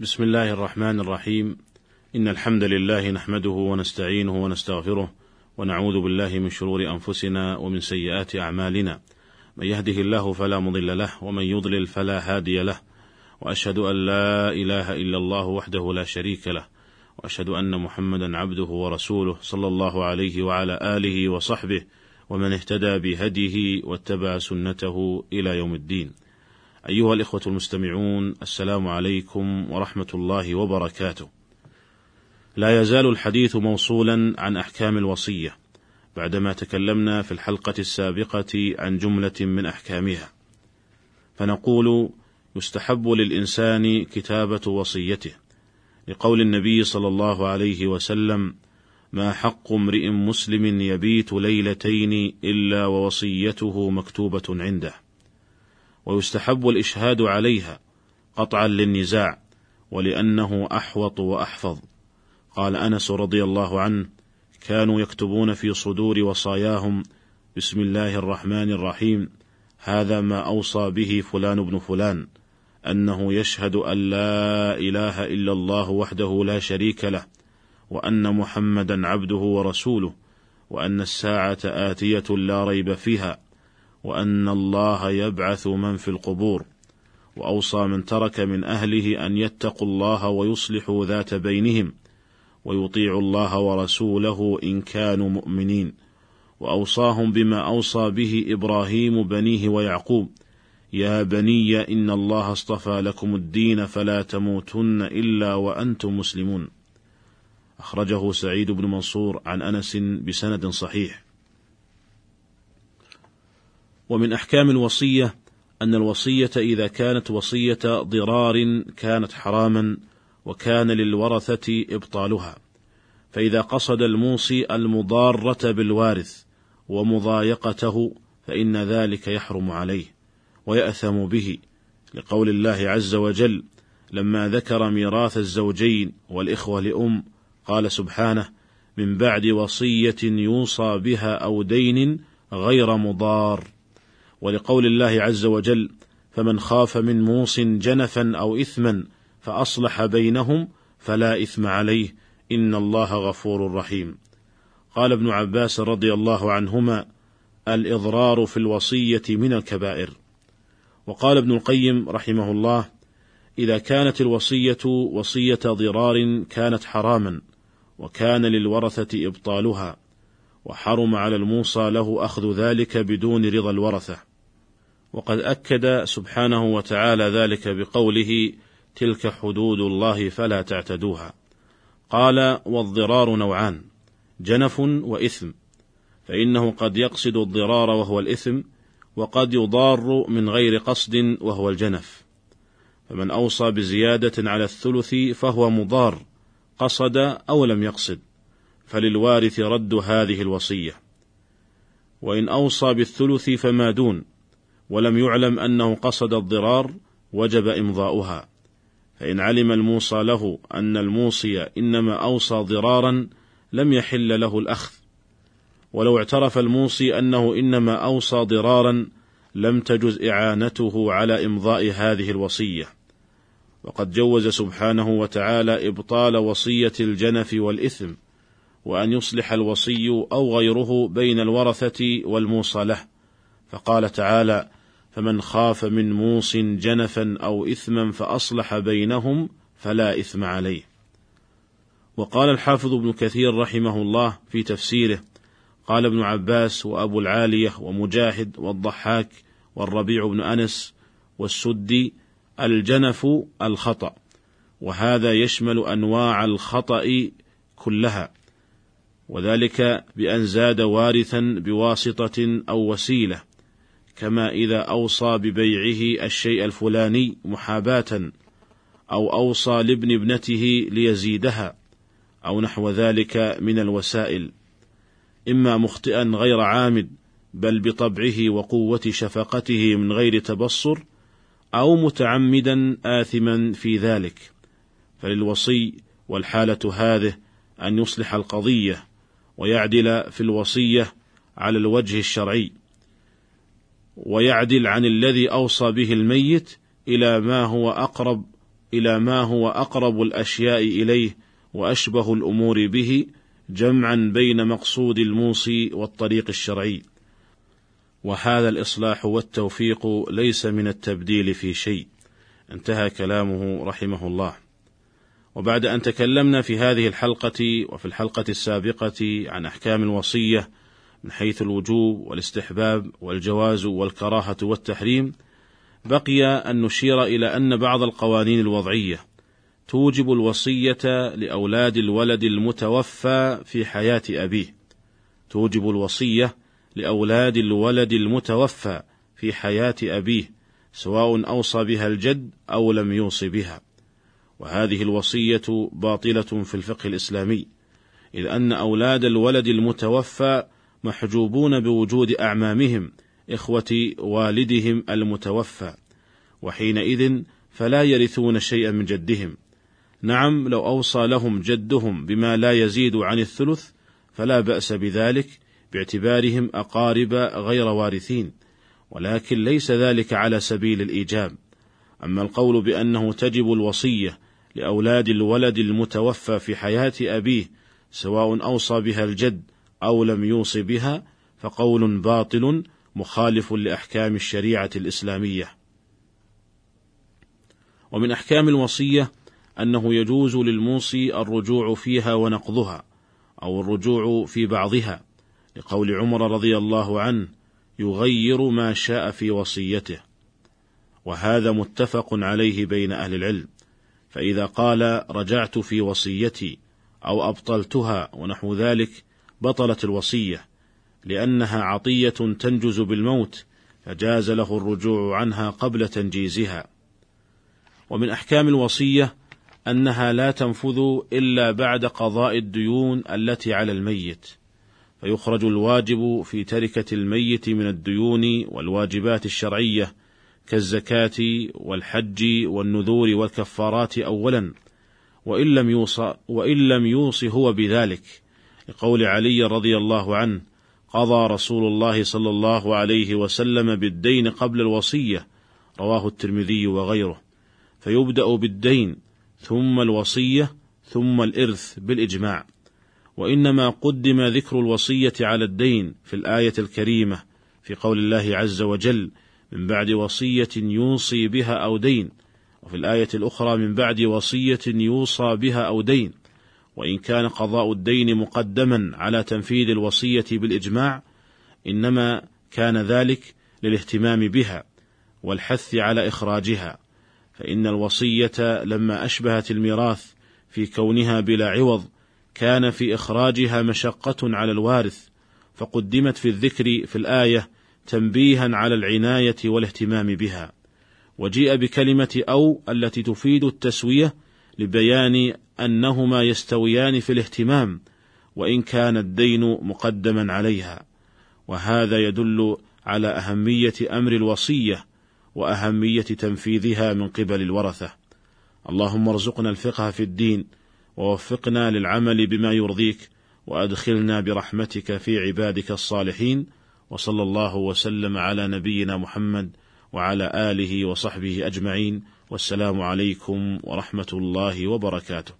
بسم الله الرحمن الرحيم إن الحمد لله نحمده ونستعينه ونستغفره ونعوذ بالله من شرور أنفسنا ومن سيئات أعمالنا من يهده الله فلا مضل له ومن يضلل فلا هادي له وأشهد أن لا إله إلا الله وحده لا شريك له وأشهد أن محمدا عبده ورسوله صلى الله عليه وعلى آله وصحبه ومن اهتدى بهديه واتبع سنته إلى يوم الدين أيها الإخوة المستمعون السلام عليكم ورحمة الله وبركاته. لا يزال الحديث موصولا عن أحكام الوصية بعدما تكلمنا في الحلقة السابقة عن جملة من أحكامها. فنقول يستحب للإنسان كتابة وصيته لقول النبي صلى الله عليه وسلم: ما حق امرئ مسلم يبيت ليلتين إلا ووصيته مكتوبة عنده. ويستحب الإشهاد عليها قطعا للنزاع ولأنه أحوط وأحفظ. قال أنس رضي الله عنه كانوا يكتبون في صدور وصاياهم بسم الله الرحمن الرحيم هذا ما أوصى به فلان بن فلان أنه يشهد أن لا إله إلا الله وحده لا شريك له وأن محمدا عبده ورسوله وأن الساعة آتية لا ريب فيها. وأن الله يبعث من في القبور وأوصى من ترك من أهله أن يتقوا الله ويصلحوا ذات بينهم ويطيعوا الله ورسوله إن كانوا مؤمنين وأوصاهم بما أوصى به إبراهيم بنيه ويعقوب يا بني إن الله اصطفى لكم الدين فلا تموتن إلا وأنتم مسلمون. أخرجه سعيد بن منصور عن أنس بسند صحيح. ومن أحكام الوصية أن الوصية إذا كانت وصية ضرار كانت حراما وكان للورثة إبطالها. فإذا قصد الموصي المضارة بالوارث ومضايقته فإن ذلك يحرم عليه ويأثم به. لقول الله عز وجل لما ذكر ميراث الزوجين والإخوة لأم قال سبحانه من بعد وصية يوصى بها أو دين غير مضار ولقول الله عز وجل فمن خاف من موص جنفا أو اثما فأصلح بينهم فلا إثم عليه إن الله غفور رحيم. قال ابن عباس رضي الله عنهما الإضرار في الوصية من الكبائر. وقال ابن القيم رحمه الله إذا كانت الوصية وصية ضرار كانت حراما وكان للورثة إبطالها وحرم على الموصى له أخذ ذلك بدون رضا الورثة. وقد أكد سبحانه وتعالى ذلك بقوله: تلك حدود الله فلا تعتدوها. قال: والضرار نوعان: جنف وإثم، فإنه قد يقصد الضرار وهو الإثم، وقد يضار من غير قصد وهو الجنف. فمن أوصى بزيادة على الثلث فهو مضار، قصد أو لم يقصد، فللوارث رد هذه الوصية. وإن أوصى بالثلث فما دون، ولم يعلم أنه قصد الضرار وجب إمضاؤها. فإن علم الموصى له أن الموصي إنما أوصى ضرارا لم يحل له الأخذ. ولو اعترف الموصي أنه إنما أوصى ضرارا لم تجز إعانته على إمضاء هذه الوصية. وقد جوز سبحانه وتعالى إبطال وصية الجنف والإثم وأن يصلح الوصي أو غيره بين الورثة والموصى له. فقال تعالى فمن خاف من موص جنفا أو إثما فأصلح بينهم فلا إثم عليه. وقال الحافظ ابن كثير رحمه الله في تفسيره قال ابن عباس وأبو العالية ومجاهد والضحاك والربيع بن أنس والسدي الجنف الخطأ وهذا يشمل أنواع الخطأ كلها وذلك بأن زاد وارثا بواسطة أو وسيلة. كما إذا أوصى ببيعه الشيء الفلاني محاباة أو أوصى لابن ابنته ليزيدها أو نحو ذلك من الوسائل. إما مخطئا غير عامد بل بطبعه وقوة شفقته من غير تبصر أو متعمدا آثما في ذلك. فللوصي والحالة هذه أن يصلح القضية ويعدل في الوصية على الوجه الشرعي. ويعدل عن الذي أوصى به الميت إلى ما هو أقرب إلى ما هو أقرب الأشياء إليه وأشبه الأمور به جمعا بين مقصود الموصي والطريق الشرعي. وهذا الإصلاح والتوفيق ليس من التبديل في شيء. انتهى كلامه رحمه الله. وبعد أن تكلمنا في هذه الحلقة وفي الحلقة السابقة عن أحكام الوصية من حيث الوجوب والاستحباب والجواز والكراهة والتحريم بقي أن نشير إلى أن بعض القوانين الوضعية توجب الوصية لأولاد الولد المتوفى في حياة أبيه. توجب الوصية لأولاد الولد المتوفى في حياة أبيه سواء أوصى بها الجد أو لم يوص بها. وهذه الوصية باطلة في الفقه الإسلامي إذ أن أولاد الولد المتوفى محجوبون بوجود أعمامهم إخوة والدهم المتوفى. وحينئذ فلا يرثون شيئا من جدهم. نعم لو أوصى لهم جدهم بما لا يزيد عن الثلث فلا بأس بذلك باعتبارهم أقارب غير وارثين. ولكن ليس ذلك على سبيل الإيجاب. أما القول بأنه تجب الوصية لأولاد الولد المتوفى في حياة أبيه سواء أوصى بها الجد أو لم يوص بها فقول باطل مخالف لأحكام الشريعة الإسلامية. ومن أحكام الوصية أنه يجوز للموصي الرجوع فيها ونقضها أو الرجوع في بعضها لقول عمر رضي الله عنه يغير ما شاء في وصيته وهذا متفق عليه بين أهل العلم فإذا قال رجعت في وصيتي أو أبطلتها ونحو ذلك بطلت الوصية لأنها عطية تنجز بالموت فجاز له الرجوع عنها قبل تنجيزها. ومن أحكام الوصية أنها لا تنفذ إلا بعد قضاء الديون التي على الميت فيخرج الواجب في تركة الميت من الديون والواجبات الشرعية كالزكاة والحج والنذور والكفارات اولا وإن لم يوص وإن لم يوص هو بذلك. لقول علي رضي الله عنه قضى رسول الله صلى الله عليه وسلم بالدين قبل الوصية رواه الترمذي وغيره. فيبدأ بالدين ثم الوصية ثم الإرث بالإجماع. وإنما قدم ذكر الوصية على الدين في الآية الكريمة في قول الله عز وجل من بعد وصية يوصي بها أو دين. وفي الآية الأخرى من بعد وصية يوصى بها أو دين. وإن كان قضاء الدين مقدما على تنفيذ الوصية بالإجماع إنما كان ذلك للاهتمام بها والحث على إخراجها فإن الوصية لما أشبهت الميراث في كونها بلا عوض كان في إخراجها مشقة على الوارث فقدمت في الذكر في الآية تنبيها على العناية والاهتمام بها. وجيء بكلمة أو التي تفيد التسوية لبيان أنهما يستويان في الاهتمام وإن كان الدين مقدما عليها. وهذا يدل على أهمية أمر الوصية وأهمية تنفيذها من قبل الورثة. اللهم ارزقنا الفقه في الدين ووفقنا للعمل بما يرضيك وأدخلنا برحمتك في عبادك الصالحين وصلى الله وسلم على نبينا محمد وعلى آله وصحبه أجمعين. والسلام عليكم ورحمة الله وبركاته.